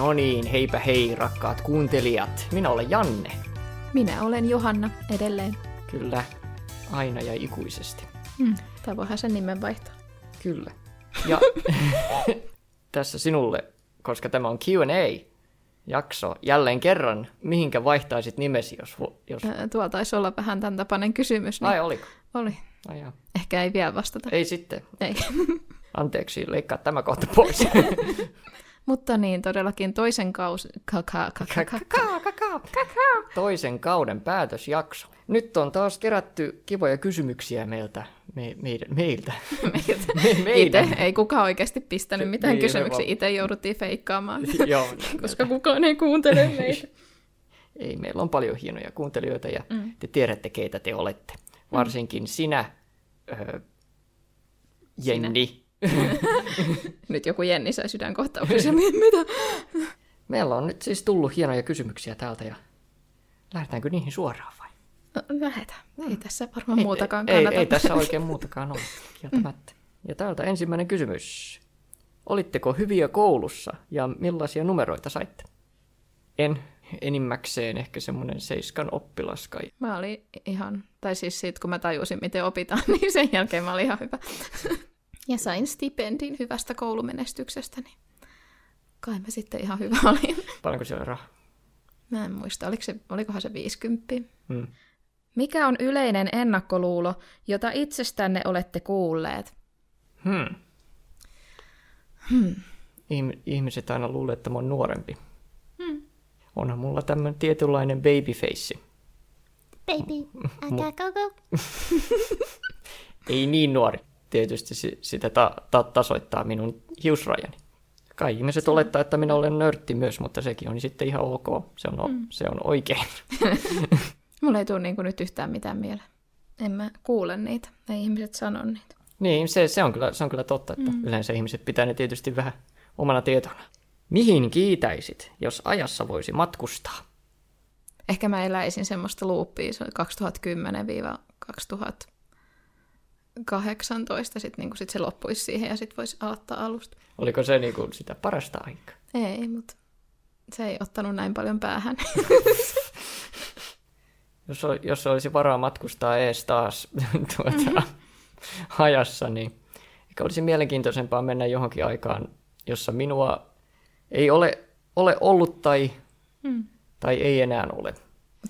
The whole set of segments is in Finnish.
No niin, heipä hei rakkaat kuuntelijat. Minä olen Janne. Minä olen Johanna edelleen. Kyllä, aina ja ikuisesti. Mm. Tai voihan sen nimen vaihtaa. Kyllä. Ja tässä sinulle, koska tämä on Q&A-jakso, jälleen kerran, mihinkä vaihtaisit nimesi, jos... jos... Tuolla taisi olla vähän tämän tapainen kysymys. Niin Ai oliko? Oli. Ai jaa. Ehkä ei vielä vastata. Ei sitten. Ei. Anteeksi, leikkaa tämä kohta pois. Mutta niin, todellakin toisen kausi... Kaka, kaka, kaka. Toisen kauden päätösjakso. Nyt on taas kerätty kivoja kysymyksiä meiltä, me, meidän, meiltä. Me, Itse ei kukaan oikeasti pistänyt mitään Niin, kysymyksiä. Itse jouduttiin feikkaamaan, Joo, koska kukaan ei kuuntele meitä. ei, meillä on paljon hienoja kuuntelijoita ja mm. te tiedätte, keitä te olette. Varsinkin sinä, öö, Jenni. Nyt joku Jenni sai sydänkohtauksen. Mitä? Meillä on nyt siis tullut hienoja kysymyksiä täältä ja lähdetäänkö niihin suoraan vai? No, lähetään. Ei tässä varmaan muutakaan ei, kannata. ei, ei tässä oikein muutakaan ole, kieltämättä. Ja täältä ensimmäinen kysymys. Olitteko hyviä koulussa ja millaisia numeroita saitte? En. Enimmäkseen ehkä semmoinen seiskan oppilas kai. Mä olin ihan, tai siis siitä kun mä tajusin, miten opitaan, niin sen jälkeen mä olin ihan hyvä. Ja sain stipendin hyvästä koulumenestyksestä, niin kai mä sitten ihan hyvä olin. Paljonko siellä oli rahaa? Mä en muista, oliko se, olikohan se 50. Hmm. Mikä on yleinen ennakkoluulo, jota itsestänne olette kuulleet? Hmm. Hmm. Ihm- ihmiset aina luulee, että mä oon nuorempi. Hmm. Onhan mulla tämmöinen tietynlainen babyface. Baby, I gotta go go. Ei niin nuori. Tietysti si- sitä ta- ta- tasoittaa minun hiusrajani. Kai ihmiset olettaa, että minä olen nörtti myös, mutta sekin on sitten ihan ok. Se on, o- se on oikein. Mulla ei tule niinku nyt yhtään mitään mieleen. En mä kuule niitä, ei ihmiset sano niitä. Niin, se, se, on kyllä, se on kyllä totta, että mm. yleensä ihmiset pitää ne tietysti vähän omana tietona. Mihin kiitäisit, jos ajassa voisi matkustaa? Ehkä mä eläisin semmoista luuppia, se oli 2010-2018, sitten niinku sit se loppuisi siihen ja sitten voisi aloittaa alusta. Oliko se niin kuin sitä parasta aikaa? Ei, mutta se ei ottanut näin paljon päähän. Jos, ol- jos olisi varaa matkustaa ees taas tuota, ajassa, niin ehkä olisi mielenkiintoisempaa mennä johonkin aikaan, jossa minua ei ole, ole ollut tai, Mm. tai ei enää ole.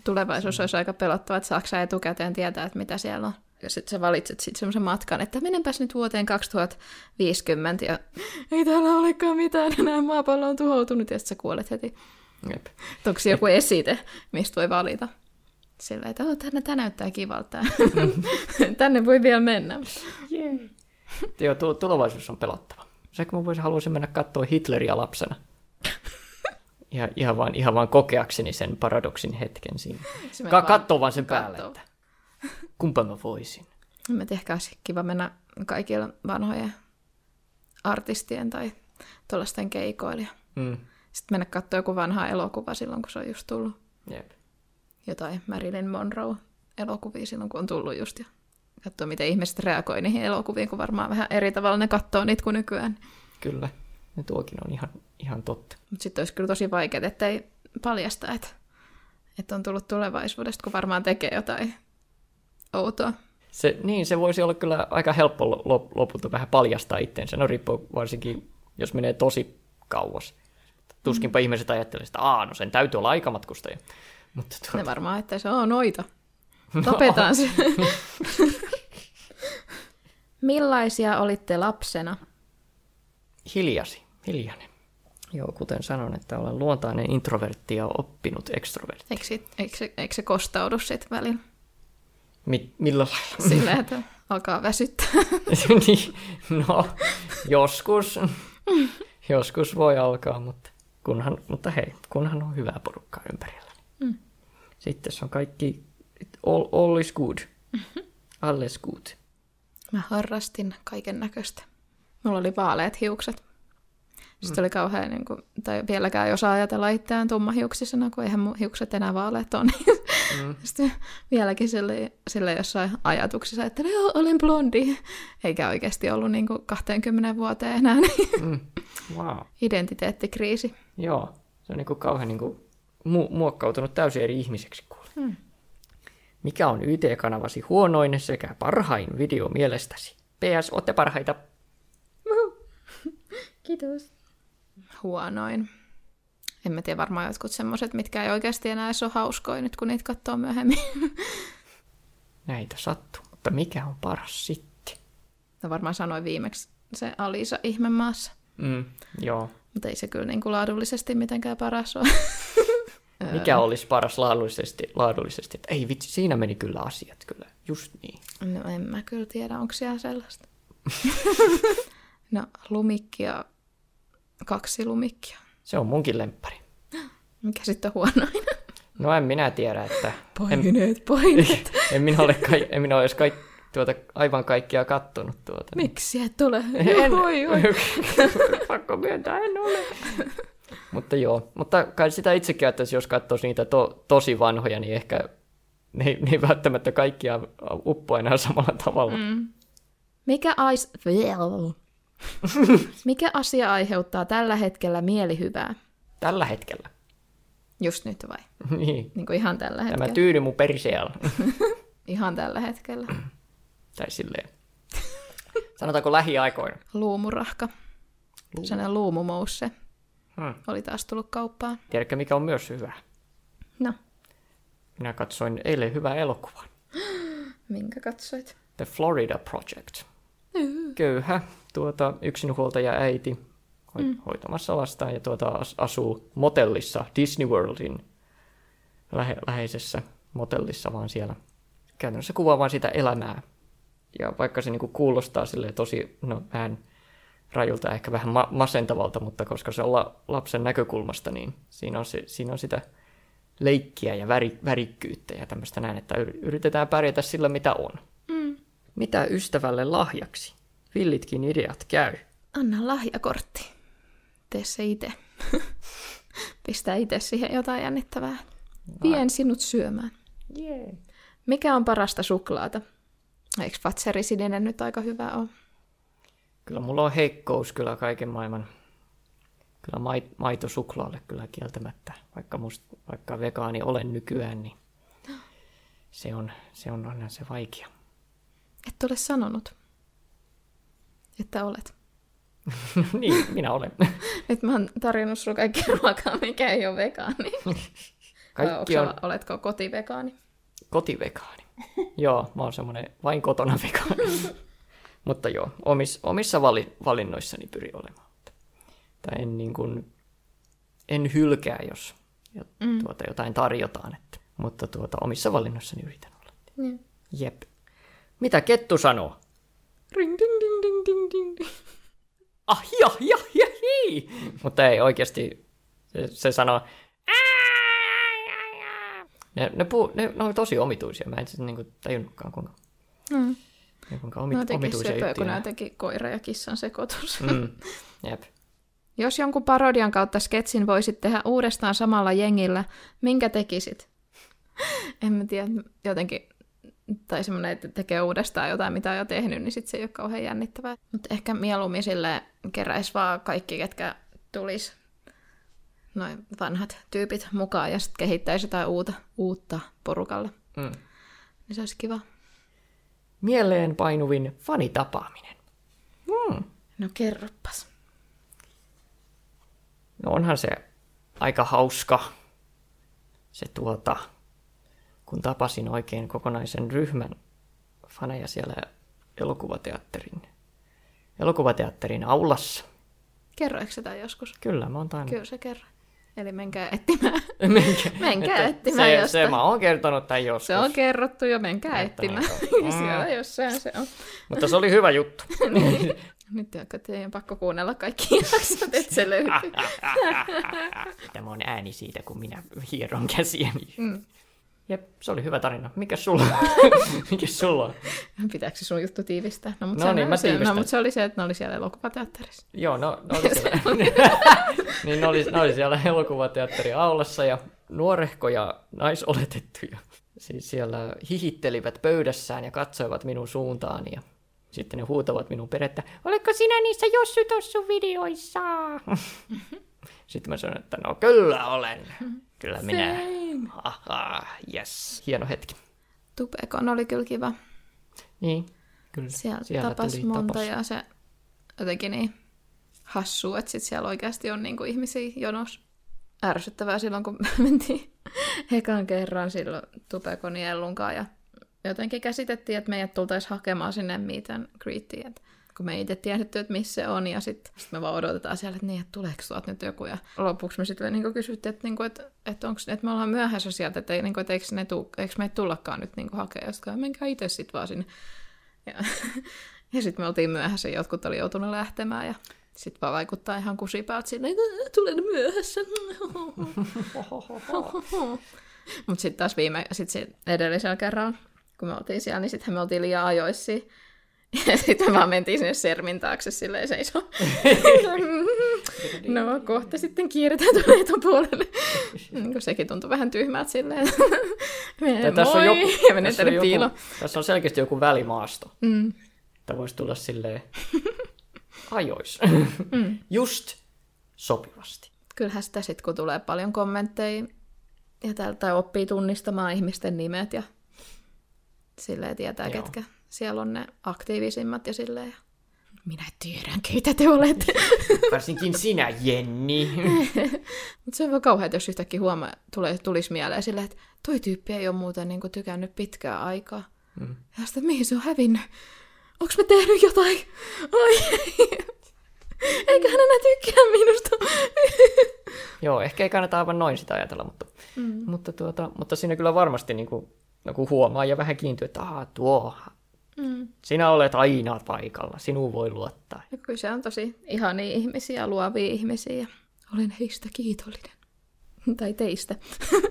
Tulevaisuus olisi aika pelottava, että saako etukäteen tietää, että mitä siellä on. Ja sitten sä valitset sitten semmoisen matkan, että menenpäs nyt vuoteen 2050 ja ei täällä olekaan mitään enää, maapallo on tuhoutunut ja sitten sä kuolet heti. Jep. Onko joku esite, mistä voi valita? Sillä että oh, tänne, tämä näyttää kivalta. tänne voi vielä mennä. Joo, tu- tulevaisuus on pelottava. Se, kun mä voisin, haluaisin mennä katsoa Hitleriä lapsena. Ihan, ihan, vaan, ihan vaan kokeakseni sen paradoksin hetken siinä. Se Ka- vaan kattoo vaan sen päälle, että kumpa mä voisin. Mä tiedän, ehkä olisi kiva mennä kaikilla vanhojen artistien tai tuollaisten keikoille. Mm. Sitten mennä katsoa joku vanha elokuva silloin, kun se on just tullut. Jep. Jotain Marilyn Monroe elokuvia silloin, kun on tullut just. Ja katsoa, miten ihmiset reagoi niihin elokuviin, kun varmaan vähän eri tavalla ne katsoo niitä kuin nykyään. Kyllä. Ja tuokin on ihan, ihan totta. Mutta sitten olisi kyllä tosi vaikeaa, ettei paljasta, että, että on tullut tulevaisuudesta, kun varmaan tekee jotain outoa. Se, niin, se voisi olla kyllä aika helppo lop- lopulta vähän paljastaa itseensä. No riippuu varsinkin, jos menee tosi kauas. Tuskinpa mm. ihmiset ajattelee, että Aa, no sen täytyy olla aikamatkustaja. Mutta tuota, Ne varmaan, että se on noita. Tapetaan se. Millaisia olitte lapsena? hiljasi, hiljainen. Joo, kuten sanon, että olen luontainen introvertti ja oppinut ekstrovertti. Eikö, eikö, se, eikö se kostaudu sitten välillä? Mi- millä lailla? Sillä, että alkaa väsyttää. niin, no, joskus, joskus voi alkaa, mutta, kunhan, mutta hei, kunhan on hyvää porukkaa ympärillä. Mm. Sitten se on kaikki, all, all is good, alles good. Mä harrastin kaiken näköistä. Mulla oli vaaleat hiukset. Sitten oli kauhean, niin kuin, tai vieläkään ei osaa ajatella itseään tummahiuksisena, kun eihän mun hiukset enää vaaleat ole. Niin Mm. Sitten vieläkin sille, sille jossain ajatuksessa, että joo, olen blondi. Eikä oikeasti ollut niin kuin 20 vuoteen enää. Niin Mm. Wow. identiteettikriisi. Joo. Se on niin kuin kauhean niin kuin mu- muokkautunut täysin eri ihmiseksi kuule. Hmm. Mikä on YT-kanavasi huonoin sekä parhain video mielestäsi? PS, ootte parhaita. Kiitos. Huonoin. En mä tiedä, varmaan jotkut semmoset, mitkä ei oikeasti enää edes ole hauskoja nyt, kun niitä katsoo myöhemmin. Näitä sattuu, mutta mikä on paras sitten? No varmaan sanoin viimeksi se Alisa ihmemaassa. Mm, joo. Mutta ei se kyllä niin kuin laadullisesti mitenkään paras ole. Mikä olisi paras laadullisesti? laadullisesti? Että ei vitsi, siinä meni kyllä asiat kyllä. Just niin. No en mä kyllä tiedä, onko siellä sellaista. no lumikkia, kaksi lumikkia. Se on munkin lemppari. Mikä sitten on huonoin? No en minä tiedä, että... En, Paineet, paineet. en minä ole, kai, en minä ole edes kaik, tuota, aivan kaikkia kattonut tuota. Miksi et ole? En, Oi, oi. Pakko myöntää, en ole. mutta joo, mutta kai sitä itsekin ajattelisin, jos katsoisi niitä to, tosi vanhoja, niin ehkä ne, ei- ne ei välttämättä kaikkia uppoa enää samalla tavalla. Mm. Mikä, ais... Mikä asia aiheuttaa tällä hetkellä mielihyvää? Tällä hetkellä. Just nyt vai? niin. Niin kuin ihan tällä hetkellä? Tämä tyydy mun perseellä. Ihan tällä hetkellä. tai silleen. Sanotaanko lähiaikoina? Luumurahka. Sellainen luumumousse Hmm. oli taas tullut kauppaan. Tiedätkö, mikä on myös hyvä? No, Minä katsoin eilen hyvän elokuvan. minkä katsoit? The Florida Project. Köyhä tuota, yksinhuoltaja äiti hoi- mm. hoitamassa lastaan ja tuota, as- asuu motellissa Disney Worldin lähe- läheisessä motellissa, vaan siellä käytännössä kuvaa vaan sitä elämää. Ja vaikka se niinku kuulostaa silleen tosi, no vähän rajulta, ehkä vähän ma- masentavalta, mutta koska se on la- lapsen näkökulmasta, niin siinä on, se, siinä on sitä leikkiä ja väri- värikkyyttä ja tämmöistä näin, että yr- yritetään pärjätä sillä, mitä on. Mitä ystävälle lahjaksi? Villitkin ideat käy. Anna lahjakortti. Tee se itse. Pistää itse siihen jotain jännittävää. Vien sinut syömään. Yeah. Mikä on parasta suklaata? Eikö Fatseri sininen nyt aika hyvä ole? Kyllä mulla on heikkous kyllä kaiken maailman. Kyllä mai- maito suklaalle kyllä kieltämättä. Vaikka, must, vaikka vegaani olen nykyään, niin se on, se on aina se vaikea. Et ole sanonut, että olet. niin, minä olen. Nyt mä oon tarjonnut sulle kaikki ruokaa, mikä ei ole vegaani. Kaikki on Oletko kotivegaani? kotivegaani. joo, mä oon semmonen vain kotona vegaani. Mutta joo, omis, omissa vali, valinnoissani pyrin olemaan. Tai en, niin kuin, en hylkää, jos jo- Mm. tuota, jotain tarjotaan. Että, mutta tuota, omissa valinnoissani yritän olla. Niin. Jep. Mitä Kettu sanoo? Ring, ding, ding, ding, ding, ding. Ah, ja, ja, ja, hii. Mutta ei oikeasti, se, se sanoo, ne, ne, puu, ne, ne on tosi omituisia. Mä en siis niinku tajunnutkaan, kuinka, Mm. kuinka Mä omit, oon jotenkin omituisia söpöä, kun nää jotenkin koira ja kissan sekoitus. Mm, jep. Jos jonkun parodian kautta sketsin voisit tehdä uudestaan samalla jengillä, minkä tekisit? en mä tiedä, jotenkin, tai semmoinen, että tekee uudestaan jotain, mitä on jo tehnyt, niin sitten se ei ole kauhean jännittävää. Mutta ehkä mieluummin sille keräisi vaan kaikki, ketkä tulis noin vanhat tyypit mukaan ja sitten kehittäisi jotain uutta, uutta porukalle. Mm. Niin se olisi kiva. Mieleen painuvin fanitapaaminen. Mm. No kerroppas. No onhan se aika hauska, se tuota, kun tapasin oikein kokonaisen ryhmän faneja siellä elokuvateatterin, elokuvateatterin aulassa. Kerroiko sitä joskus? Kyllä, mä oon tainnut. Kyllä se kerro. Eli menkää etsimään. Menkä, Menkää että etsimään se, jostain. se mä oon kertonut tämän joskus. Se on kerrottu jo, menkää Että etsimään. niinku, Siellä mm. jossain se on. Mutta se oli hyvä juttu. Nyt joka teidän pakko kuunnella kaikki jaksot, että se löytyy. Tämä on ääni siitä, kun minä hieron käsiäni. Mm. Jep, se oli hyvä tarina. Mikä sulla Mikä sulla on? Pitääkö se sun juttu tiivistää? No, mutta No se, niin, mä se, tiivistän. no, mutta se oli se, että ne oli siellä elokuvateatterissa. Joo, no, ne oli siellä, niin ne oli, ne oli siellä elokuvateatterin aulassa ja nuorehkoja naisoletettuja. Siis siellä hihittelivät pöydässään ja katsoivat minun suuntaani ja sitten ne huutavat minun perettä, oletko sinä niissä Jossu Tossu videoissa? Sitten mä sanoin, että no kyllä olen. Kyllä minä. Aha, yes. Hieno hetki. Tupekon oli kyllä kiva. Niin, kyllä. Siellä, Siellä tapas tuli monta tapas. ja se jotenkin niin hassua, että sit siellä oikeasti on niinku ihmisiä jonos. Ärsyttävää silloin, kun mentiin ekan kerran silloin Tupekon ja Ellunkaan ja jotenkin käsitettiin, että meidät tultaisiin hakemaan sinne meet and greetiin, että kun me ei itse tiedetty, että missä se on, ja sitten sit me vaan odotetaan siellä, että niin, että tuleeko tuolta nyt joku, ja lopuksi me sitten niinku kysyttiin, että, niinku, että, että, onks, että me ollaan myöhässä sieltä, että, ei, niinku, että eikö, ne tuu, eikö meitä tullakaan nyt niinku hakea, ja sitten menkää itse sitten vaan sinne. Ja, ja sitten me oltiin myöhässä, jotkut oli joutunut lähtemään, ja sitten vaan vaikuttaa ihan kusipäältä silleen, tulen myöhässä. Mutta sitten taas viime, sit se edellisellä kerralla, kun me oltiin siellä, niin sittenhän me oltiin liian ajoissa. Ja sitten me vaan mentiin sinne sermin taakse silleen seisoo. no kohta sitten kiiretään tuonne etupuolelle. niin kun sekin tuntui vähän tyhmältä silleen. Mene, tässä on joku, ja menen tässä, on tänne joku, piiloon. tässä on selkeästi joku välimaasto. Mm. Että voisi tulla silleen ajois. Mm. Just sopivasti. Kyllähän sitä sitten, kun tulee paljon kommentteja ja tältä oppii tunnistamaan ihmisten nimet ja silleen tietää. Joo. ketkä siellä on ne aktiivisimmat ja silleen. Minä tiedän, keitä te olette. Varsinkin sinä, Jenni. Mutta se on vaan kauheaa, jos yhtäkkiä huomaa, tulee, tulisi mieleen silleen, että toi tyyppi ei ole muuten niinku tykännyt pitkää aikaa. Mm. Ja sitten mihin se on hävinnyt? Onko me tehnyt jotain? Ai ei. Eikä hän enää tykkää minusta. Joo, ehkä ei kannata aivan noin sitä ajatella, mutta, mm. mutta, tuota, mutta siinä kyllä varmasti niin kuin, no kun huomaa ja vähän kiintyy, että tuo, Mm. sinä olet aina paikalla, sinuun voi luottaa. Ja kyllä se on tosi ihania ihmisiä, luovia ihmisiä ja olen heistä kiitollinen. Tai teistä,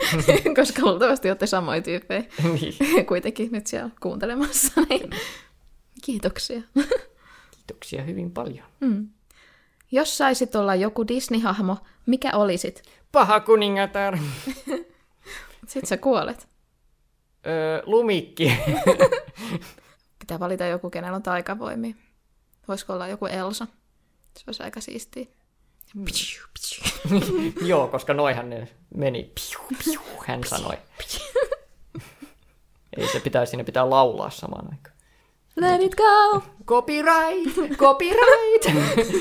koska luultavasti olette samoja tyyppejä Niin. kuitenkin nyt siellä kuuntelemassa. Niin. Kiitoksia. Kiitoksia hyvin paljon. Mm. Jos saisit olla joku Disney-hahmo, mikä olisit? Paha kuningatar. Sitten sä kuolet. Öö, lumikki. Pitää valita joku, kenellä on taikavoimia. Voisiko olla joku Elsa? Se olisi aika siistiä. Piu, piu. Joo, koska noihan ne meni. Piu, piu, hän sanoi. Ei se pitää, siinä pitää laulaa samaan aikaan. Let it go! Copyright! Copyright!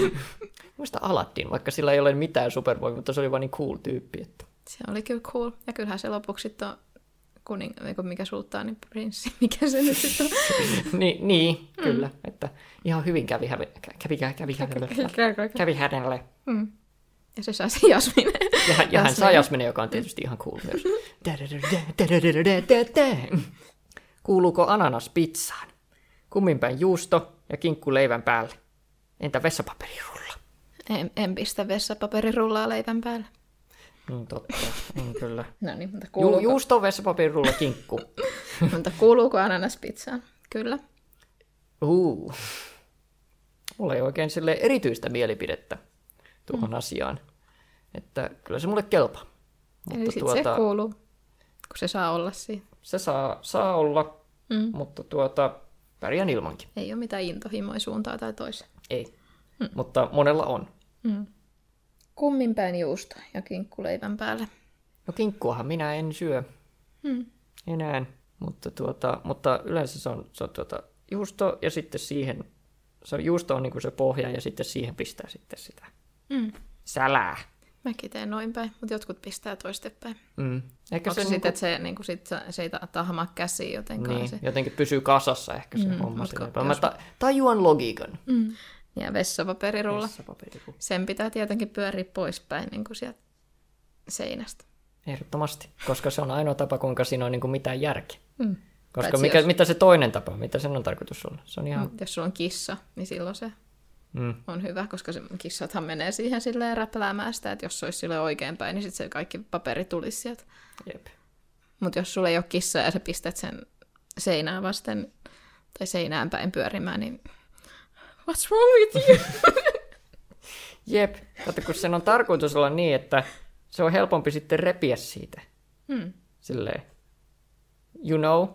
Muista Aladdin, vaikka sillä ei ole mitään supervoimia, mutta se oli vaan niin cool tyyppi. Että... Se oli kyllä cool. Ja kyllähän se lopuksi on kuning... mikä sulttaani prinssi. Mikä se nyt sitten on? Ni, niin, kyllä. Että ihan hyvin kävi, kävi, kävi, kävi, kävi, kävi hänelle. Mm. Ja se sai se Jasmine. Ja, hän- ja hän saa. Jasmine, joka on tietysti ihan cool myös. Kuuluuko ananas pizzaan? Kumminpäin juusto ja kinkku leivän päälle. Entä vessapaperirulla? En, en pistä vessapaperirullaa leivän päälle. Niin totta, niin kyllä. No niin, mutta Ju, kuuluuko, juusto, vessapaperirulla, kinkku. mutta kuuluuko ananas pizzaan? Kyllä. Uh. Mulla ei oikein sille erityistä mielipidettä tuohon mm. asiaan. Että kyllä se mulle kelpaa. Eli sitten tuota... se kuuluu, kun se saa olla siinä. se saa, saa olla, Mm. mutta tuota, pärjään ilmankin. Ei ole mitään intohimoja suuntaa tai toiseen. Ei. Mm. Mutta monella on. Mm. Kumminpäin juusto ja kinkku leivän päälle. No kinkkuahan minä en syö Mm. enää, mutta, tuota, mutta yleensä se on, se on tuota, juusto ja sitten siihen, se on, juusto on niin se pohja ja sitten siihen pistää sitten sitä Mm. sälää. Mäkin teen noin päin, mutta jotkut pistää toistepäin. Mm. Ehkä Onko se, se niinku- sitten, että se, niin kuin sit, se- ei ta- tahmaa käsiin jotenkaan? niin, Se. jotenkin pysyy kasassa ehkä se Mm, mm, homma. Mä ta- tajuan logiikan. Mm. Ja vessapaperirulla. Vessapaperirulla. Sen pitää tietenkin pyöriä poispäin niin kuin sieltä seinästä. Ehdottomasti, koska se on ainoa tapa, kuinka siinä on niin kuin mitään järkeä. Mm. Koska mikä, jos- mitä se toinen tapa, mitä sen on tarkoitus olla? Se on ihan... Mm. Jos sulla on kissa, niin silloin se Mm. on hyvä, koska se kissathan menee siihen silleen räpläämään sitä, että jos se olisi sille oikeinpäin, niin sitten se kaikki paperi tulisi sieltä. Jep. Mutta jos sulla ei ole kissaa ja sä pistät sen seinään vasten tai seinään päin pyörimään, niin what's wrong with you? Jep. Kato, kun sen on tarkoitus olla niin, että se on helpompi sitten repiä siitä. Hmm. Silleen, you know.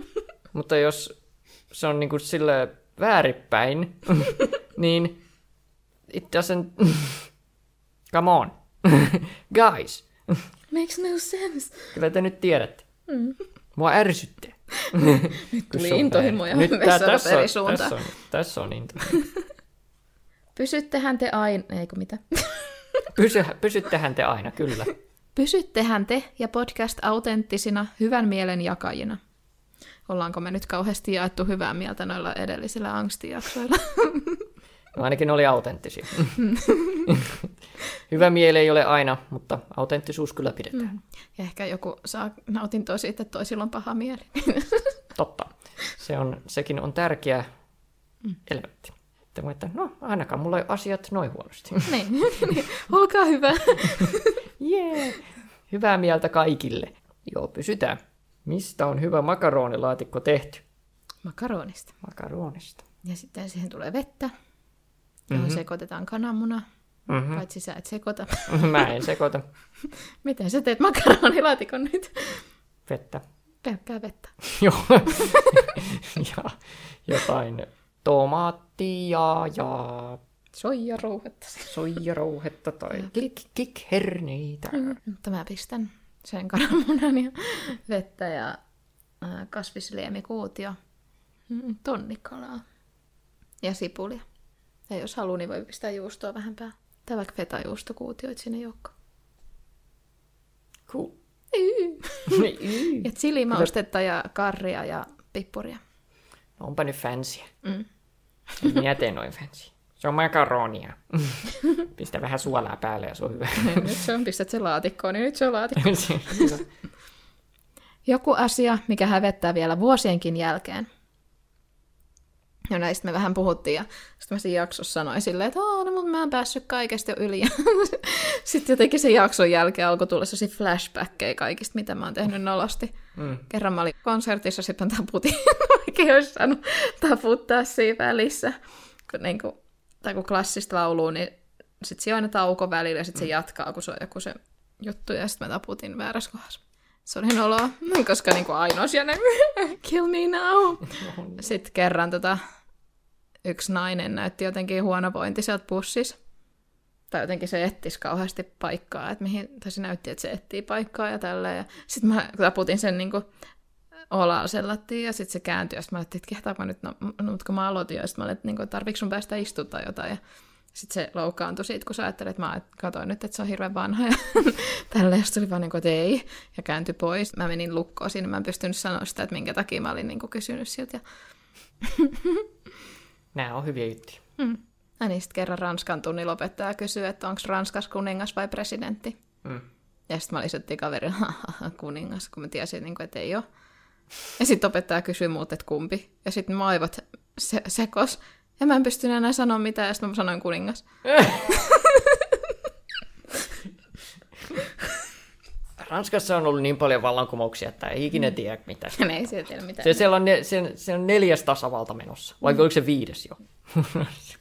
Mutta jos se on niinku sille väärinpäin, niin it doesn't... Come on. Guys, Makes no sense. kyllä te nyt tiedätte. Mm. Mua ärsyttää. Nyt tuli intohimoja Nyt tää, tässä, on, vessapaperisuuntaan. tässä, on, tässä on into. Pysyttehän te aina... Eikö mitä? Pysy, pysyttehän te aina, kyllä. Pysyttehän te ja podcast autenttisina hyvän mielen jakajina. Ollaanko me nyt kauheasti jaettu hyvää mieltä noilla edellisillä angstijaksoilla? Ainakin ne oli autenttisia. Hyvä mieli ei ole aina, mutta autenttisuus kyllä pidetään. Ja ehkä joku saa nautintoa siitä, että toisilla on paha mieli. Totta. Se on, sekin on tärkeä elementti. Te voitte, no ainakaan mulla ei asiat noin huonosti. niin, niin. olkaa hyvä. Yeah. Hyvää mieltä kaikille. Joo, pysytään. Mistä on hyvä makaronilaatikko tehty? Makaronista. Makaronista. Ja sitten siihen tulee vettä, johon mm-hmm. sekoitetaan kananmuna. Mm-hmm. Paitsi sä et sekoita. Mä en sekoita Miten sä teet makaronilaatikon nyt? vettä. Pelkkää vettä. Joo. ja jotain tomaattia ja Soijarouhetta. soijarouhetta tai kik- kikherneitä. Mutta mä pistän sen kananmunan ja vettä ja ää, kasvisliemikuut ja mm, tonnikalaa ja sipulia. Ja jos haluaa, niin voi pistää juustoa vähän päälle. Tai vaikka fetajuustokuutioit sinne joukkoon. Cool. Ja chilimaustetta ja karria ja pippuria. No, onpa nyt fancy. Mm. En minä tee noin fancy. Se on makaronia. Pistä vähän suolaa päälle ja se on hyvä. nyt se on, pistät sen laatikkoon, niin nyt se on laatikko. Joku asia, mikä hävettää vielä vuosienkin jälkeen. Ja näistä me vähän puhuttiin, ja sitten mä siinä jaksossa sanoin silleen, että no, mutta mä en päässyt kaikesta jo yli. Sitten jotenkin sen jakson jälkeen alkoi tulla sellaisia flashbackkejä kaikista, mitä mä oon tehnyt nolosti. Mm. Kerran mä olin konsertissa, sitten mä taputin, vaikka olisi saanut taputtaa siinä välissä. Kun, niin kuin, tai kun klassista lauluu, niin sitten siinä on aina tauko välillä, ja sitten se jatkaa, kun se on joku se juttu, ja sitten mä taputin väärässä kohdassa. Se oli noloa, koska niin kuin ainoa siellä kill me now. Sitten kerran tota, yksi nainen näytti jotenkin huonovointiselta pussissa. Tai jotenkin se etsisi kauheasti paikkaa, että mihin, tai se näytti, että se etsii paikkaa ja tälleen. Sitten mä taputin sen niin kuin ja sitten se kääntyi, ja sitten mä ajattelin, että kehtaanko nyt, no, no kun mä aloitin, ja sitten mä olin, että, niin tarviiko sun päästä istuttaa jotain, ja sitten se loukkaantui siitä, kun sä ajattelet, että mä katsoin nyt, että se on hirveän vanha, ja tälleen, ja sitten oli vaan niin kuin, että ei, ja kääntyi pois. Mä menin lukkoon siinä, mä en pystynyt sanoa sitä, että minkä takia mä olin niin kysynyt siltä, ja Nämä on hyviä juttuja. Hmm. Ja sitten kerran Ranskan tunnilla opettaja kysyi, että onko Ranskas kuningas vai presidentti. Mm. Ja sitten mä lisättiin kaverille, kuningas, kun mä tiesin, niin kuin, että ei ole. Ja sitten opettaja kysyi multa, että kumpi. Ja sitten mä aivot se- sekos. Ja mä en pystynyt enää sanoa mitään, ja sitten mä sanoin kuningas. Ranskassa on ollut niin paljon vallankumouksia, että ei ikinä tiedä mitä. Ei tiedä mitään. Se, siellä on, ne, se, se on neljäs tasavalta menossa, vaikka oliko se viides jo.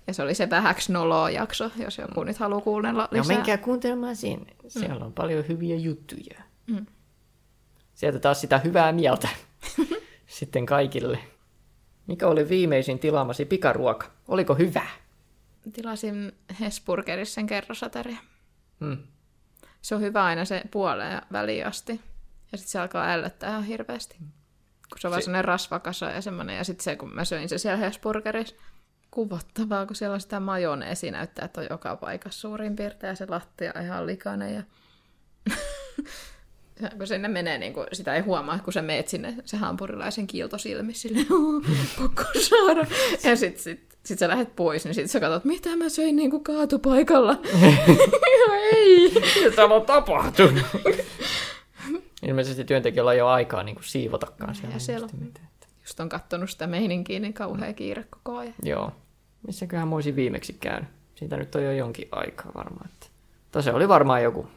Ja se oli se vähäksi noloa jakso, jos joku nyt haluaa kuunnella No lisää. menkää kuuntelemaan sinne. Siellä on paljon hyviä juttuja. Sieltä taas sitä hyvää mieltä sitten kaikille. Mikä oli viimeisin tilaamasi pikaruoka? Oliko hyvä? Tilasin Hesburgerissa sen kerrosateria. Hmm. Se on hyvä aina se puoleen väliin asti. Ja sitten se alkaa ällöttää ihan hirveästi. Kun se on vaan Se- sellainen rasvakasa ja semmoinen. Ja sitten se, kun mä söin se siellä Hesburgerissa, kuvottavaa, kun siellä on sitä majoneesi näyttää, että on joka paikassa suurin piirtein ja se lattia on ihan likainen. Ja... Ja kun sinne menee, niin kuin, sitä ei huomaa, kun sä meet sinne se hampurilaisen kiilto silmissä, silleen, pakko saada. Ja sit, sit, sit sä lähdet pois, niin sit sä katsot, mitä mä söin niin kuin kaatupaikalla. ja ei. Mitä täällä on tapahtunut? Ilmeisesti työntekijällä ei ole aikaa niin kuin siivotakaan siellä. Ja siellä mitään. Just on kattonut sitä meininkiä, niin kauhea kiire koko ajan. Joo. Missäköhän mä olisin viimeksi käynyt? Siitä nyt on jo jonkin aikaa varmaan. Että... Tai se oli varmaan joku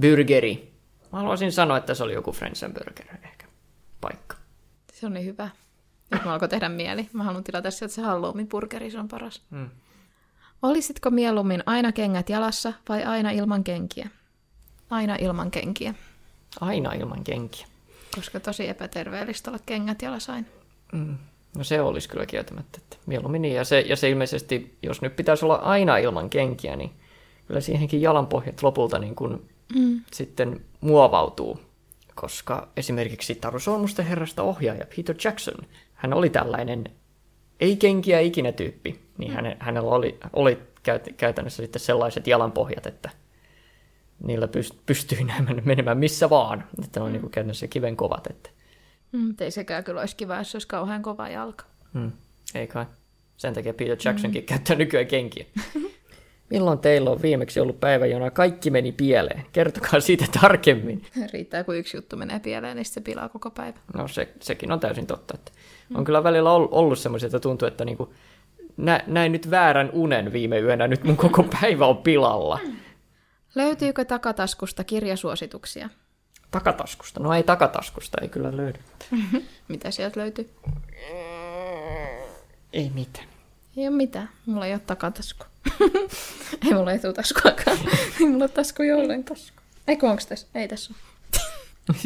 burgeri. Mä haluaisin sanoa, että se oli joku Friends and Burger ehkä paikka. Se on niin hyvä. Nyt mä alkoi tehdä mieli. Mä haluan tilata sieltä se halloumi burgeri, se on paras. Mm. Olisitko mieluummin aina kengät jalassa vai aina ilman kenkiä? Aina ilman kenkiä. Aina ilman kenkiä. Koska tosi epäterveellistä olla kengät jalassa aina. Mm. No se olisi kyllä kieltämättä. Että mieluummin niin. Ja se, ja se ilmeisesti, jos nyt pitäisi olla aina ilman kenkiä, niin kyllä siihenkin jalanpohjat lopulta niin kuin mm. sitten muovautuu, koska esimerkiksi Taru Solmusten herrasta ohjaaja Peter Jackson, hän oli tällainen ei kenkiä ikinä tyyppi, niin mm. häne, hänellä oli, oli käytännössä sitten sellaiset jalanpohjat, että niillä pyst- pystyy menemään missä vaan, että ne on mm. niin käytännössä kiven kovat. Että. Mm, ei sekään kyllä olisi kiva, jos olisi kauhean kova jalka. Mm, ei kai. Sen takia Peter Jacksonkin mm. käyttää nykyään kenkiä. Milloin teillä on viimeksi ollut päivä, jona kaikki meni pieleen? Kertokaa siitä tarkemmin. Riittää, kun yksi juttu menee pieleen, niin se pilaa koko päivä. No se, sekin on täysin totta. Että mm. On kyllä välillä ollut, ollut semmoisia, että tuntuu, että niinku, nä, näin nyt väärän unen viime yönä, nyt mun koko päivä on pilalla. Löytyykö takataskusta kirjasuosituksia? Takataskusta? No ei takataskusta, ei kyllä löydy. Mitä sieltä löytyy? Ei mitään. Ei ole mitään. Mulla ei ole takatasku. ei mulla etutaskuakaan. ei mulla ole taskuja ollenkaan. Eikö onko tässä? Ei tässä ole.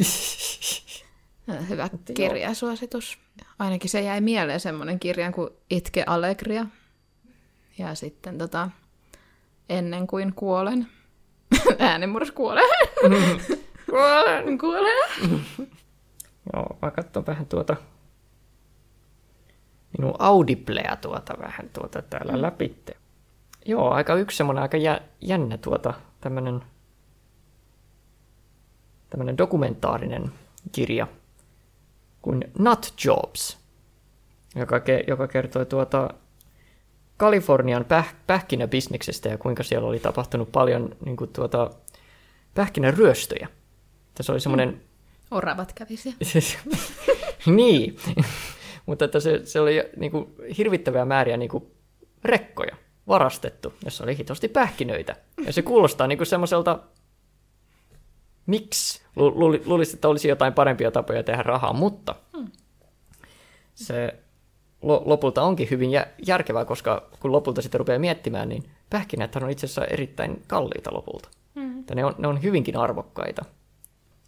Hyvä kirjasuositus. Ainakin se jäi mieleen semmoinen kirja kuin Itke Allegria. Ja sitten tota, Ennen kuin kuolen. Äänenmurros kuolee. kuolen, kuolen. Joo, mä katson vähän tuota minun Audiblea tuota vähän tuota täällä mm. läpitte. Joo, aika yksi semmoinen aika jännä tuota tämmöinen tämmöinen dokumentaarinen kirja kuin Nut Jobs, joka, ke, joka kertoi tuota Kalifornian päh, pähkinäbisneksestä ja kuinka siellä oli tapahtunut paljon niin kuin tuota, pähkinäryöstöjä. Tässä oli semmoinen... Mm. Oravat kävisi. niin, mutta että se, se oli niin kuin, hirvittäviä määriä niin kuin, rekkoja varastettu, jossa oli hitosti pähkinöitä. Ja se kuulostaa niin kuin semmoiselta, miksi luulisin, että olisi jotain parempia tapoja tehdä rahaa, mutta hmm. se lopulta onkin hyvin järkevää, koska kun lopulta sitten rupeaa miettimään, niin pähkinät on itse asiassa erittäin kalliita lopulta. Mm. Ne, on, ne on hyvinkin arvokkaita.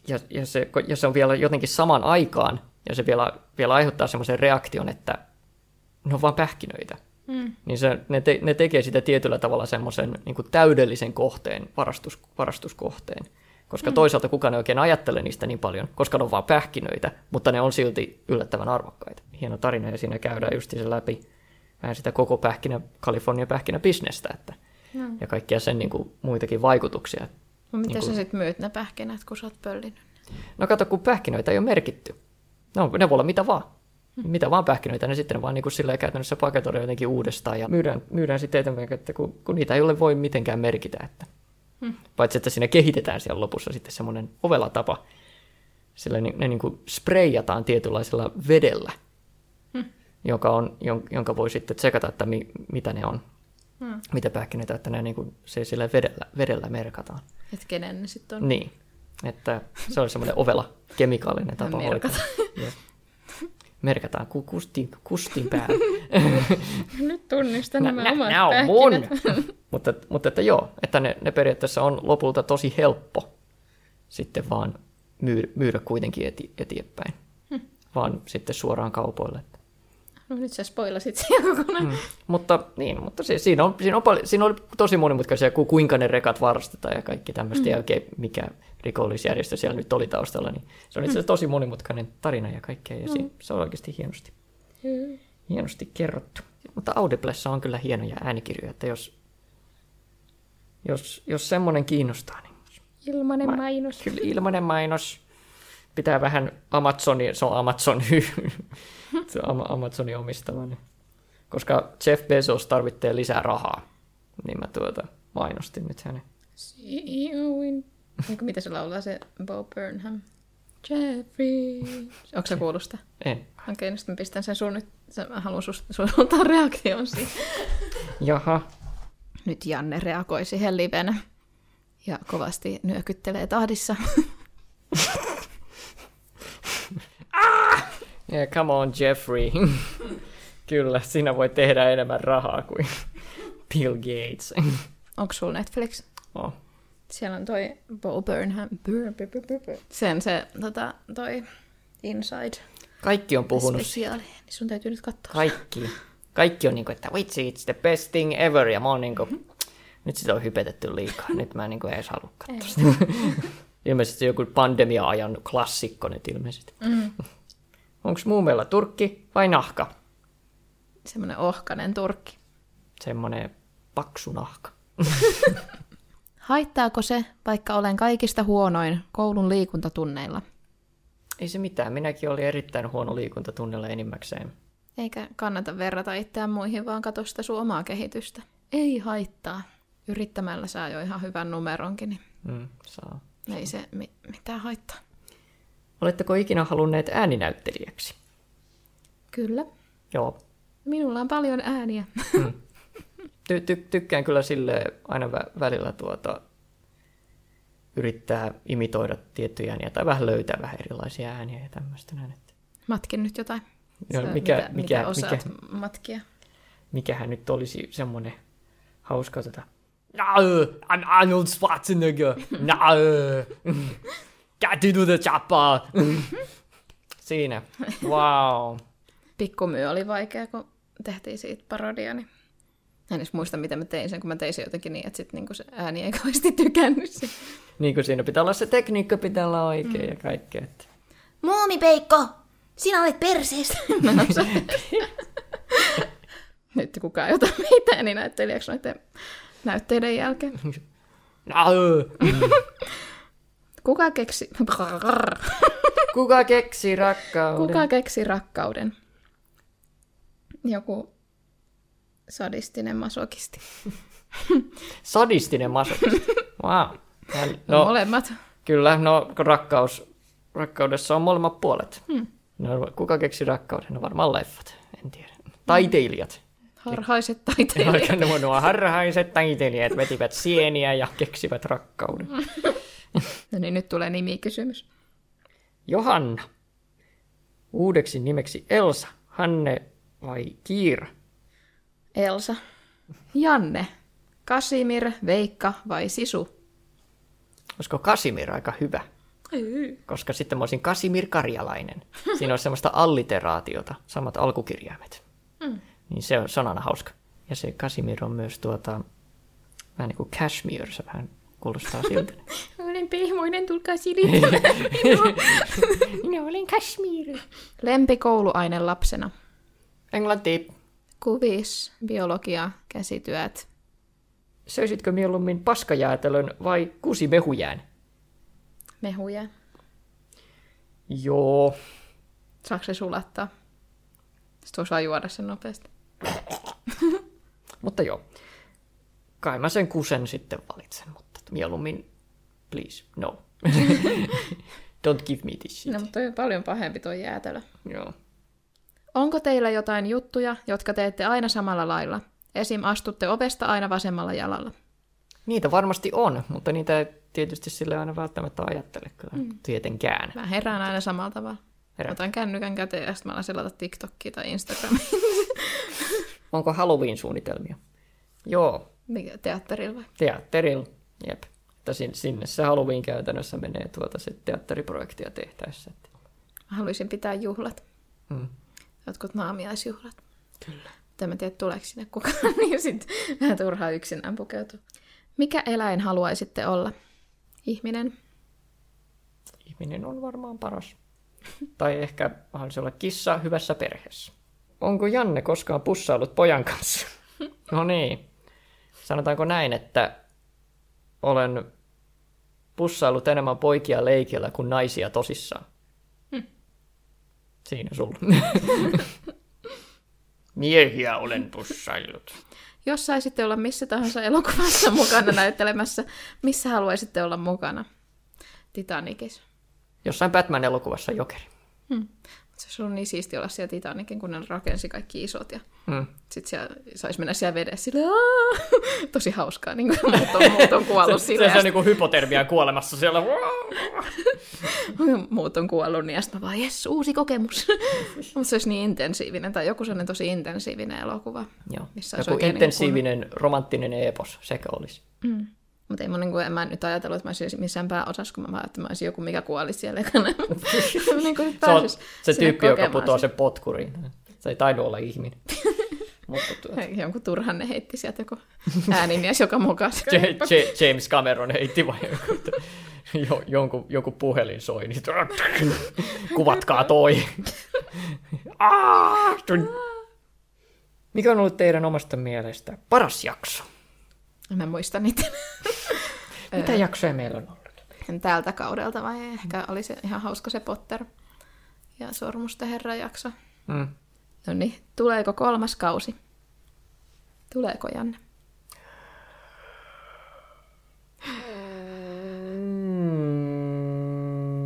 Ja, ja, se, ja se on vielä jotenkin saman aikaan, ja se vielä, vielä aiheuttaa semmoisen reaktion, että ne on vain pähkinöitä. Mm. Niin se, ne, te, ne tekee sitä tietyllä tavalla semmoisen niin täydellisen kohteen, varastus, varastuskohteen. Koska mm. toisaalta kukaan ei oikein ajattele niistä niin paljon, koska ne on vain pähkinöitä, mutta ne on silti yllättävän arvokkaita. Hieno tarina, ja siinä käydään just se läpi vähän sitä koko pähkinä, Kalifornian pähkinäbisnestä, että, mm. ja kaikkia sen niin kuin, muitakin vaikutuksia. No miten niin kuin... sä sitten myyt ne pähkinät, kun sä oot pöllinyt? No kato, kun pähkinöitä ei ole merkitty. No, ne voi olla mitä vaan. Hmm. Mitä vaan pähkinöitä, ne sitten vaan niin kuin sillä käytännössä paketoidaan jotenkin uudestaan ja myydään, myydään sitten eteenpäin, että kun, kun niitä ei ole voi mitenkään merkitä. Että. Hmm. Paitsi, että siinä kehitetään siellä lopussa sitten semmoinen ovela tapa. Sillä ne, ne niin kuin spreijataan tietynlaisella vedellä, hmm. joka on, jonka voi sitten tsekata, että mi, mitä ne on. Hmm. Mitä pähkinöitä, että ne niin kuin, se sillä vedellä, vedellä merkataan. Että kenen ne sitten on. Niin. Että se on semmoinen ovela kemikaalinen tapa hoitaa. Merkataan ku, kustin, kustin päälle. Nyt tunnistan nämä nä, omat Nämä on mun! mutta, mutta että joo, että ne, ne periaatteessa on lopulta tosi helppo sitten vaan myydä, myydä kuitenkin eti, eteenpäin. Hmm. Vaan sitten suoraan kaupoille. No nyt sä spoilasit siellä kokonaan. Mm. Mutta, niin, mutta se, siinä, on, siinä, on paljon, siinä oli tosi monimutkaisia, ku, kuinka ne rekat varastetaan ja kaikki tämmöistä, mm. ja oikein mikä rikollisjärjestö siellä nyt oli taustalla, niin se on itse asiassa tosi monimutkainen tarina ja kaikkea, ja mm. siinä, se on oikeasti hienosti, mm. hienosti kerrottu. Mutta Audiblessa on kyllä hienoja äänikirjoja, että jos, jos, jos semmoinen kiinnostaa, niin... Ilmanen ma- mainos. Kyllä, ilmanen mainos. Pitää vähän Amazoni, se on Amazon, Amazonin omistama, niin. koska Jeff Bezos tarvitsee lisää rahaa, niin mä tuota mainostin nyt hänen. CEO in Eikö mitä se laulaa se Bo Burnham? Jeffrey. Onko se kuullut sitä? En. Okei, okay, nyt mä pistän sen sun nyt. Mä haluan sulta reaktion siihen. Jaha. Nyt Janne reagoi siihen livenä. Ja kovasti nyökyttelee tahdissa. ah! Yeah, come on Jeffrey. Kyllä, sinä voi tehdä enemmän rahaa kuin Bill Gates. Onko sulla Netflix? Oh. Siellä on toi Bo Burnham. Bur, bur, bur, bur. Sen se tota, toi Inside. Kaikki on puhunut. Spesiaali. Niin sun täytyy nyt katsoa. Kaikki. Kaikki on niinku, että vitsi, it's the best thing ever. Ja mä oon niinku, nyt sitä on hypetetty liikaa. Nyt mä en niin kuin edes halua katsoa sitä. ilmeisesti joku pandemia-ajan klassikko nyt ilmeisesti. Mm. Onko muumeella turkki vai nahka? Semmoinen ohkanen turkki. Semmoinen paksu nahka. Haittaako se, vaikka olen kaikista huonoin koulun liikuntatunneilla? Ei se mitään, minäkin olin erittäin huono liikuntatunnilla enimmäkseen. Eikä kannata verrata itseään muihin, vaan katso sitä sun omaa kehitystä. Ei haittaa. Yrittämällä saa jo ihan hyvän numeronkin, niin Mm, saa. ei se mi- mitään haittaa. Oletteko ikinä halunneet ääninäyttelijäksi? Kyllä. Joo. Minulla on paljon ääniä. Ty- ty- tykkään kyllä sille aina vä- välillä tuota, yrittää imitoida tiettyjä ääniä tai vähän löytää vähän erilaisia ääniä ja tämmöistä näin. Että Matkin nyt jotain. Sä- mikä- mitä, mikä- mitä osaat mikä- matkia? mikähän nyt olisi semmoinen hauska tota... No, I'm Arnold Schwarzenegger. Get into the chopper. Siinä. Wow. Pikkumyö oli vaikea, kun tehtiin siitä parodia, niin en edes muista, miten mä tein sen, kun mä tein sen jotenkin niin, että sit niinku se ääni ei kauheasti tykännyt siitä. Niin kuin siinä pitää olla se tekniikka, pitää olla oikein ja kaikkea. Että... Muumipeikko, sinä olet perseestä. Nyt kukaan ei ota mitään, niin näyttelijäksi noiden näytteiden jälkeen. No, Kuka keksi... kuka keksi rakkauden? Kuka keksi rakkauden? Joku sadistinen masokisti. Sadistinen masokisti. Wow. No. no, Molemmat. kyllä, no rakkaus, rakkaudessa on molemmat puolet. Hmm. No, kuka keksi rakkauden? No varmaan leffat, en tiedä. Taiteilijat. Harhaiset taiteilijat. Aika nuo, nuo harhaiset taiteilijat vetivät sieniä ja keksivät rakkauden. No niin, nyt tulee nimikysymys. Johanna. Uudeksi nimeksi Elsa, Hanne vai Kiira? Elsa. Janne. Kasimir, Veikka vai Sisu? Olisiko Kasimir aika hyvä? Koska sitten mä olisin Kasimir Karjalainen. Siinä on semmoista alliteraatiota, samat alkukirjaimet. Mm. Niin se on, aina hauska. Ja se Kasimir on myös tuota, vähän niin kuin Kashmir, se vähän kuulostaa siltä. Olen pehmoinen, tulkaa silitä. Minä olen Kashmir. Lempikouluaine lapsena. Englanti. Kuvis, biologia, käsityöt. Söisitkö mieluummin paskajäätelön vai kusimehujään? Mehuja. Joo. Saako se sulattaa? Sitten osaa juoda sen nopeasti. Mutta joo. Kai mä sen kusen sitten valitsen, mutta mieluummin please, no. Don't give me this shit. No, mutta on paljon pahempi toi jäätelö. Joo. Onko teillä jotain juttuja, jotka teette aina samalla lailla? Esim. astutte ovesta aina vasemmalla jalalla. Niitä varmasti on, mutta niitä ei tietysti sille aina välttämättä ajattele kyllä mm. tietenkään. Mä herään aina samalla tavalla. Herät. Otan kännykän käteen ja sitten mä selata TikTokia tai Instagramia. Onko Halloween-suunnitelmia? Joo, Mikä teatterilla vai? teatterilla. Jep. Että sin- sinne se Halloween käytännössä menee tuota se teatteriprojektia tehtäessä. Haluaisin pitää juhlat. Mm. Jotkut naamiaisjuhlat. Kyllä. Mutta en tiedä, tuleeko sinne kukaan, niin sitten vähän turhaa yksinään pukeutua. Mikä eläin haluaisitte olla? Ihminen? Ihminen on varmaan paras. tai ehkä haluaisi olla kissa hyvässä perheessä. Onko Janne koskaan pussailut pojan kanssa? no niin. Sanotaanko näin, että olen pussailut enemmän poikia leikillä kuin naisia tosissaan. Siinä sulla. Miehiä olen pussailut. Jos saisitte olla missä tahansa elokuvassa mukana näyttelemässä, missä haluaisitte olla mukana? Titanicissa. Jossain Batman-elokuvassa jokeri. Se ollut niin siisti olla siellä Titanicin, kun ne rakensi kaikki isot ja Hmm. sitten siellä saisi mennä siellä vedessä sille, tosi hauskaa, niin kuin muut on, muut on kuollut Se, sille, se, se on niinku hypotermia kuolemassa siellä. muut on kuollut, niin sitten vaan, jes, uusi kokemus. Mutta se olisi niin intensiivinen, tai joku sellainen tosi intensiivinen elokuva. Joo. Missä Joku oikein intensiivinen romanttinen epos, sekä olisi. Mutta ei mun, niin kuin, en mä nyt ajatellut, että mä olisin missään pääosassa, kun mä vaan, että mä olisin joku, mikä kuolisi siellä ekana. niin kuin Se se tyyppi, joka putoaa sen. potkuriin. Se ei tainnut olla ihminen. Mutta tuota, Jonkun turhan ne heitti sieltä joku äänimies, joka mokasi. J- J- James Cameron heitti vai joku, jo, jonkun, joku puhelin soi, niin kuvatkaa toi. Mikä on ollut teidän omasta mielestä paras jakso? Mä muistan niitä Mitä jaksoja meillä on ollut? tältä kaudelta, vai ehkä oli se ihan hauska se Potter ja Sormusten herra jakso. Mm. No niin, tuleeko kolmas kausi? Tuleeko Janne?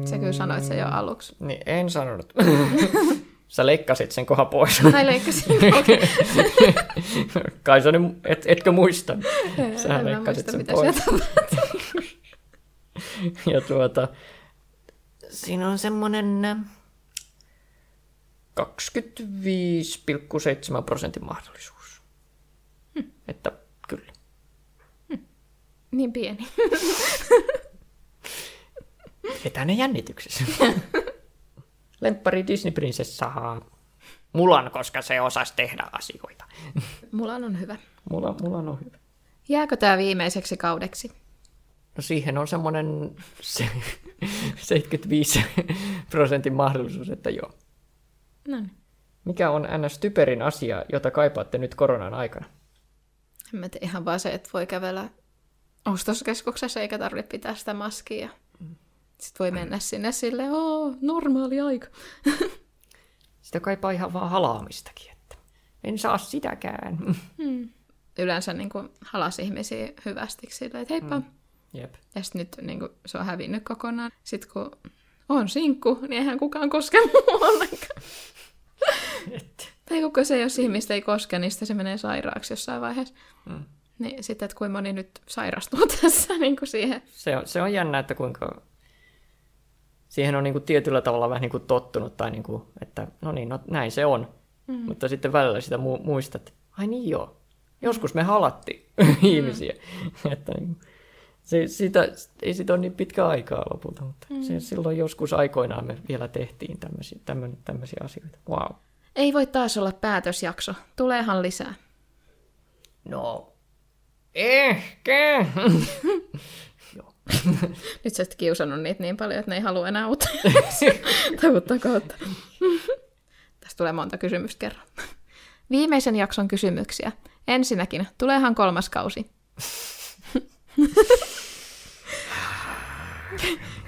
Sä kyllä sanoit se jo aluksi. Niin, en sanonut. Sä leikkasit sen kohan pois. Tai leikkasin. Kai sä nyt, et, etkö muista? Sä En mä leikkasit muista, sen pois. Ja tuota, siinä on semmonen äh, 25,7 prosentin mahdollisuus. Hm. Että kyllä. Niin pieni. Etäinen jännityksessä. Lemppari Disney-prinsessaa. Mulan, koska se osasi tehdä asioita. Mulla on hyvä. Mulla, mulla on hyvä. Jääkö tämä viimeiseksi kaudeksi? No siihen on semmoinen se, 75 prosentin mahdollisuus, että joo. No niin. Mikä on NS Typerin asia, jota kaipaatte nyt koronan aikana? En mä tiedä, ihan vaan se, että voi kävellä ostoskeskuksessa eikä tarvitse pitää sitä maskia. Sitten voi mennä sinne silleen, oo, normaali aika. Sitä kaipaa ihan vaan halaamistakin, että en saa sitäkään. Yleensä niin kuin, halas ihmisiä hyvästi silleen, että heippa. Mm. Jep. Ja sitten nyt niin kuin, se on hävinnyt kokonaan. Sitten kun on sinkku, niin eihän kukaan koske ollenkaan. Et. Tai kun se, jos ihmistä ei koske, niin sitten se menee sairaaksi jossain vaiheessa. Mm. Niin sitten, että kuinka moni nyt sairastuu tässä niin kuin siihen. Se, on, se on jännä, että kuinka... Siihen on niin kuin tietyllä tavalla vähän niin kuin tottunut, tai niin kuin, että no niin, no näin se on. Mm. Mutta sitten välillä sitä mu- muistat, että ai niin joo, joskus me halatti ihmisiä. että niin, se, sitä, ei sitä ole niin pitkä aikaa lopulta, mutta mm. se, silloin joskus aikoinaan me vielä tehtiin tämmöisiä, tämmöisiä, tämmöisiä asioita. Wow. Ei voi taas olla päätösjakso. Tuleehan lisää. No, ehkä. Nyt sä oot kiusannut niitä niin paljon, että ne ei halua enää uutta, tai uutta kautta. Tästä tulee monta kysymystä kerran. Viimeisen jakson kysymyksiä. Ensinnäkin, tuleehan kolmas kausi?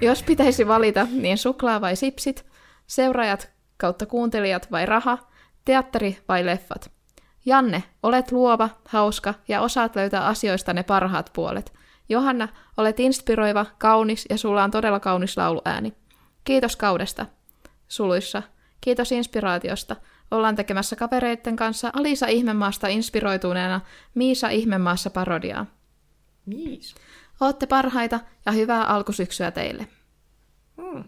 Jos pitäisi valita, niin suklaa vai sipsit, seuraajat kautta kuuntelijat vai raha, teatteri vai leffat? Janne, olet luova, hauska ja osaat löytää asioista ne parhaat puolet. Johanna, olet inspiroiva, kaunis ja sulla on todella kaunis lauluääni. Kiitos kaudesta. Suluissa. Kiitos inspiraatiosta. Ollaan tekemässä kavereiden kanssa Alisa Ihmemaasta inspiroituneena Miisa Ihmemaassa parodiaa. Mies. Ootte parhaita ja hyvää alkusyksyä teille. Hmm.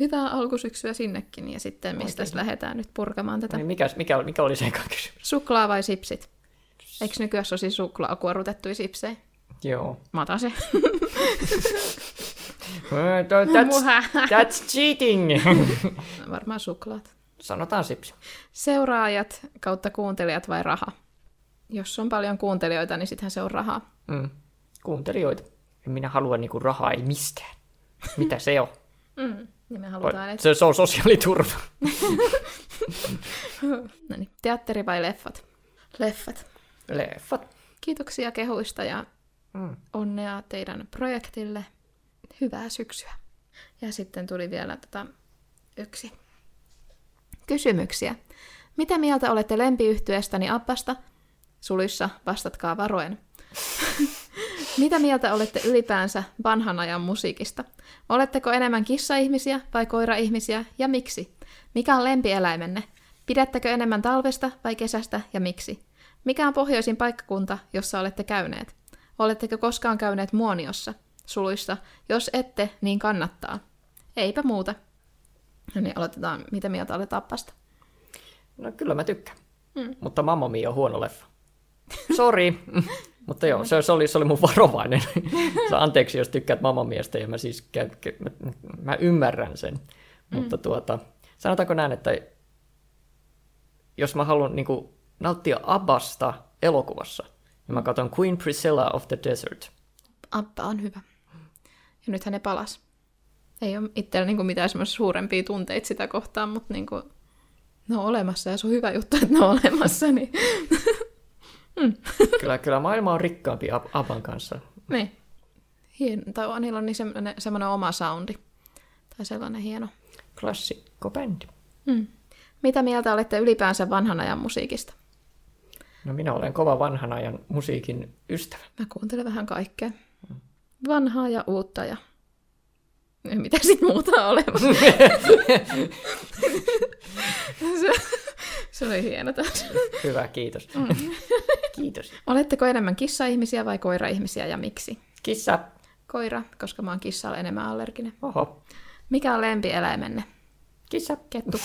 Hyvää alkusyksyä sinnekin ja sitten mistä lähdetään nyt purkamaan tätä. Niin mikä, mikä, mikä oli se kysymys? Suklaa vai sipsit? Eikö nykyään ole siis suklaa kuorutettuja sipsejä? Joo. Mä otan se. That's, that's cheating. Varmaan suklaat. Sanotaan sipsi. Seuraajat kautta kuuntelijat vai raha? Jos on paljon kuuntelijoita, niin sittenhän se on rahaa. Mm. Kuuntelijoita. En minä halua niinku rahaa, ei mistään. Mitä se on? Mm. Niin me halutaan, että... Se, se on sosiaaliturva. No niin, teatteri vai leffat? Leffat. Leffat. Kiitoksia kehuista ja Mm. onnea teidän projektille. Hyvää syksyä. Ja sitten tuli vielä tota, yksi. Kysymyksiä. Mitä mieltä olette lempiyhtyeestäni Abbasta? Sulissa vastatkaa varoen. Mitä mieltä olette ylipäänsä vanhan ajan musiikista? Oletteko enemmän kissa-ihmisiä vai koira-ihmisiä ja miksi? Mikä on lempieläimenne? Pidättekö enemmän talvesta vai kesästä ja miksi? Mikä on pohjoisin paikkakunta, jossa olette käyneet? Oletteko koskaan käyneet Muoniossa? Suluissa. Jos ette, niin kannattaa. Eipä muuta. No niin, aloitetaan. Mitä mieltä olet Appasta? No kyllä mä tykkään. Mm. Mutta Mamma Mia on huono leffa. Sori. Mutta joo, se, se, oli, se oli mun varovainen. Sä anteeksi, jos tykkäät Mamma Miestä, ja mä siis kä- kä- mä, mä ymmärrän sen. Mm. Mutta tuota, sanotaanko näin, että jos mä haluan niin kuin, nauttia Abbasta elokuvassa. Ja mä katson Queen Priscilla of the Desert. Abba on hyvä. Ja nythän ne palas. Ei ole itsellä niinku mitään semmoisia suurempia tunteita sitä kohtaan, mutta niinku, ne on olemassa ja se on hyvä juttu, että ne on olemassa. Niin, Kyllä, kyllä maailma on rikkaampi Ab- Abban kanssa. niin. Hieno. Tai niillä on niin semmoinen, semmoinen oma soundi. Tai sellainen hieno. Klassikko bändi. Hmm. Mitä mieltä olette ylipäänsä vanhan ajan musiikista? No minä olen kova vanhan ajan musiikin ystävä. Mä kuuntelen vähän kaikkea. Vanhaa ja uutta ja... Mitä sit muuta olemassa? se, se oli hieno taas. Hyvä, kiitos. Mm. kiitos. Oletteko enemmän kissa-ihmisiä vai koira-ihmisiä ja miksi? Kissa. Koira, koska mä oon kissalle enemmän allerginen. Oho. Mikä on lempieläimenne? Kissa. Kettu.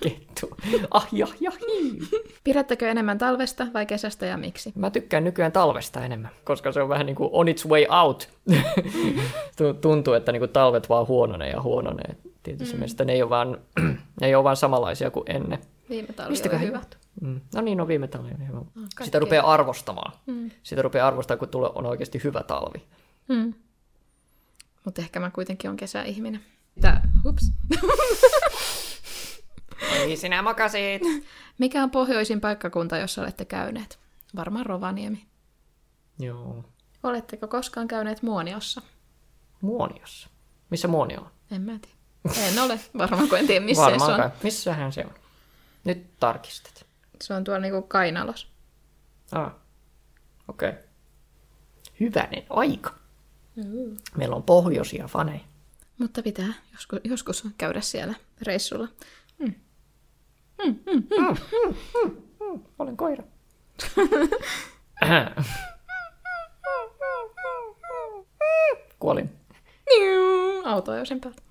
Kettu. Ah, ja, ja, hii. Pidättekö enemmän talvesta vai kesästä ja miksi? Mä tykkään nykyään talvesta enemmän, koska se on vähän niin kuin on its way out. Tu- Tuntuu, että niin kuin talvet vaan huononee ja huononee. Tietysti mm. mielestä ne ei ole vaan, ne ei ole vaan samanlaisia kuin ennen. Viime talvi Mistäköhän oli hyvä. Mm. No niin, no viime talvi on hyvä. kaikkea. Sitä rupeaa arvostamaan. Mm. Sitä rupeaa arvostamaan, kun tulee, on oikeasti hyvä talvi. Mm. Mutta ehkä mä kuitenkin on kesäihminen. Tää, hups. Ei sinä makasit. Mikä on pohjoisin paikkakunta, jossa olette käyneet? Varmaan Rovaniemi. Joo. Oletteko koskaan käyneet Muoniossa? Muoniossa. Missä Muonio on? En mä tiedä. En ole. Varmaan kun en tiedä missä se Varmaan on. kai. Missähän se on? Nyt tarkistat. Se on tuolla niinku Kainalos. Ah. Okei. Okay. Hyvänen aika. Meillä on pohjoisia faneja. Mutta pitää joskus, joskus käydä siellä reissulla. Olen koira. Kuolin. Auto ajoisen päältä.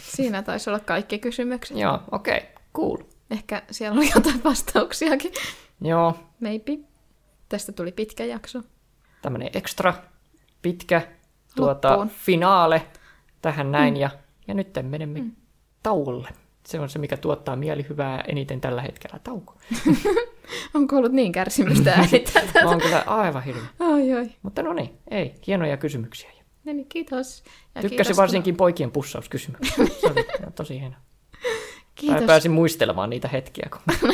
Siinä taisi olla kaikki kysymykset. Joo, okei. Okay. Cool. Ehkä siellä oli jotain vastauksiakin. Joo, Maybe. Tästä tuli pitkä jakso. tämmönen ekstra pitkä tuota, Loppuun. finaale tähän näin. Mm. Ja, ja nyt menemme mm. tauolle. Se on se, mikä tuottaa mielihyvää eniten tällä hetkellä. Tauko. Onko ollut niin kärsimystä äänittää tätä? Mä oon kyllä aivan hirveä. Ai ai. Mutta no niin, ei, hienoja kysymyksiä. No niin, kiitos. Ja Tykkäsin kiitos, varsinkin poikien pussauskysymyksiä. Se oli tosi hieno. Kun... Kiitos. Pääsin muistelemaan niitä hetkiä. Kun...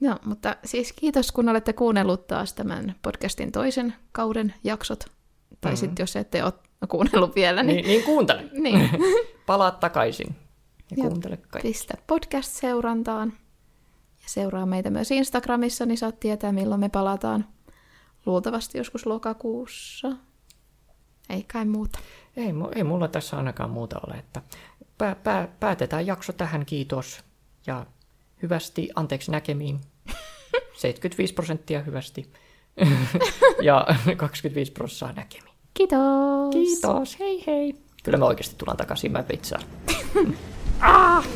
No, mutta siis kiitos, kun olette kuunnellut taas tämän podcastin toisen kauden jaksot. Tai mm-hmm. sitten jos ette ole kuunnellut vielä, niin, niin, niin kuuntele. niin. Palaa takaisin ja Joo. kuuntele kaikki. pistä podcast-seurantaan. Ja seuraa meitä myös Instagramissa, niin saat tietää, milloin me palataan. Luultavasti joskus lokakuussa. Ei kai muuta. Ei, ei mulla tässä ainakaan muuta ole. Että pää, pää, päätetään jakso tähän, kiitos. Ja hyvästi, anteeksi näkemiin. 75 prosenttia hyvästi. ja 25 prosenttia näkemiin. Kiitos! Kiitos, hei hei. Kyllä me oikeasti tullaan takaisin, mä vitsaan. ah!